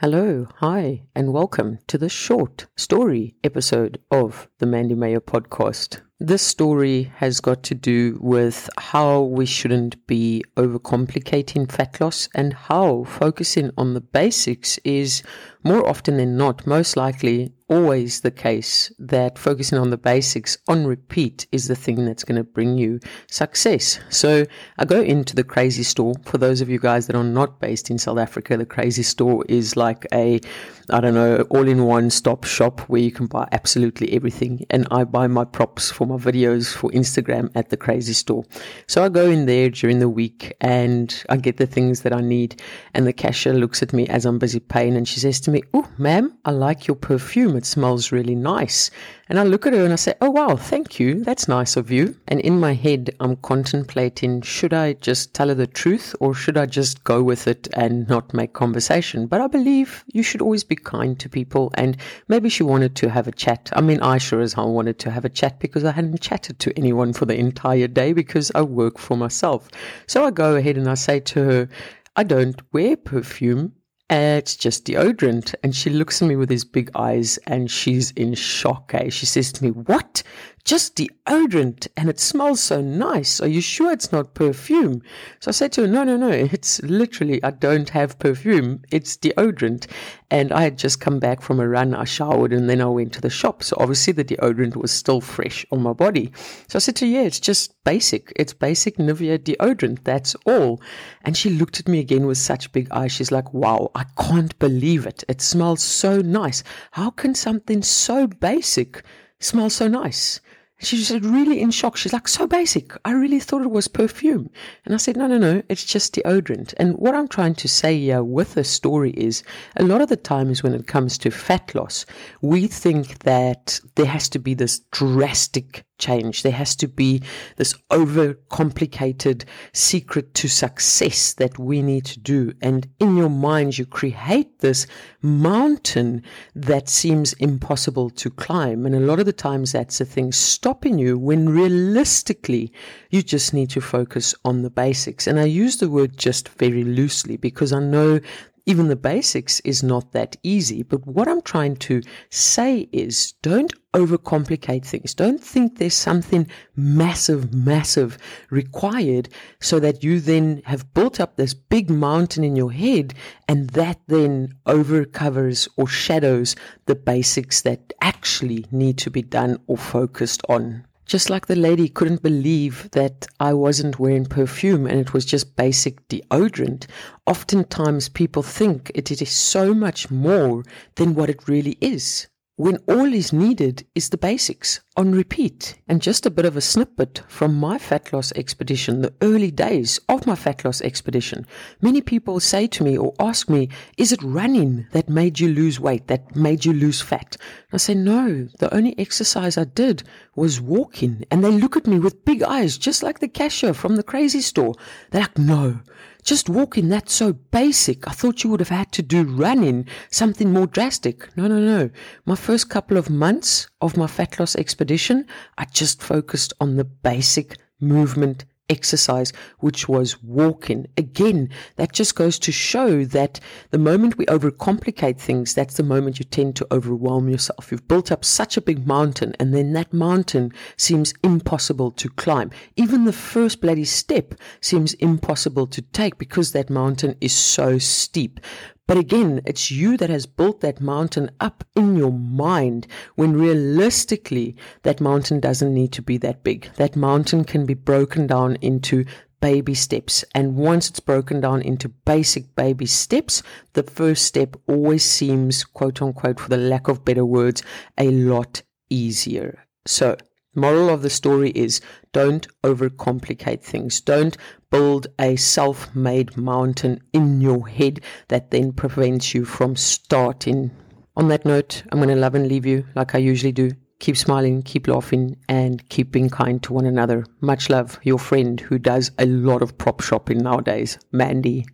Hello, hi, and welcome to the short story episode of the Mandy Meyer podcast. This story has got to do with how we shouldn't be overcomplicating fat loss and how focusing on the basics is more often than not, most likely always the case that focusing on the basics on repeat is the thing that's going to bring you success. So I go into the crazy store. For those of you guys that are not based in South Africa, the crazy store is like a, I don't know, all in one stop shop where you can buy absolutely everything. And I buy my props for my videos for Instagram at the crazy store. So I go in there during the week and I get the things that I need. And the cashier looks at me as I'm busy paying and she says to me, Oh, ma'am, I like your perfume. It smells really nice. And I look at her and I say, Oh, wow, thank you. That's nice of you. And in my head, I'm contemplating should I just tell her the truth or should I just go with it and not make conversation? But I believe you should always be kind to people. And maybe she wanted to have a chat. I mean, I sure as hell wanted to have a chat because I hadn't chatted to anyone for the entire day because I work for myself. So I go ahead and I say to her, I don't wear perfume it's just deodorant. And she looks at me with these big eyes and she's in shock. Eh? She says to me, What? Just deodorant and it smells so nice. Are you sure it's not perfume? So I said to her, No, no, no. It's literally, I don't have perfume. It's deodorant. And I had just come back from a run. I showered and then I went to the shop. So obviously the deodorant was still fresh on my body. So I said to her, Yeah, it's just basic. It's basic Nivea deodorant. That's all. And she looked at me again with such big eyes. She's like, Wow, I can't believe it. It smells so nice. How can something so basic smell so nice? She was really in shock. She's like, so basic. I really thought it was perfume. And I said, no, no, no, it's just deodorant. And what I'm trying to say here with the story is a lot of the times when it comes to fat loss, we think that there has to be this drastic change. There has to be this overcomplicated secret to success that we need to do. And in your mind, you create this mountain that seems impossible to climb. And a lot of the times that's the thing stopping you when realistically you just need to focus on the basics. And I use the word just very loosely because I know even the basics is not that easy. But what I'm trying to say is don't overcomplicate things. Don't think there's something massive, massive required so that you then have built up this big mountain in your head and that then overcovers or shadows the basics that actually need to be done or focused on. Just like the lady couldn't believe that I wasn't wearing perfume and it was just basic deodorant. Oftentimes people think it is so much more than what it really is when all is needed is the basics on repeat. And just a bit of a snippet from my fat loss expedition, the early days of my fat loss expedition. Many people say to me or ask me, is it running that made you lose weight, that made you lose fat? I say, no, the only exercise I did was walking. And they look at me with big eyes, just like the cashier from the crazy store. They're like, no, just walking, that's so basic. I thought you would have had to do running, something more drastic. No, no, no. My first couple of months of my fat loss expedition, I just focused on the basic movement exercise, which was walking. Again, that just goes to show that the moment we overcomplicate things, that's the moment you tend to overwhelm yourself. You've built up such a big mountain, and then that mountain seems impossible to climb. Even the first bloody step seems impossible to take because that mountain is so steep. But again, it's you that has built that mountain up in your mind when realistically that mountain doesn't need to be that big. That mountain can be broken down into baby steps. And once it's broken down into basic baby steps, the first step always seems, quote unquote, for the lack of better words, a lot easier. So Moral of the story is don't overcomplicate things. Don't build a self made mountain in your head that then prevents you from starting. On that note, I'm going to love and leave you like I usually do. Keep smiling, keep laughing, and keep being kind to one another. Much love, your friend who does a lot of prop shopping nowadays, Mandy.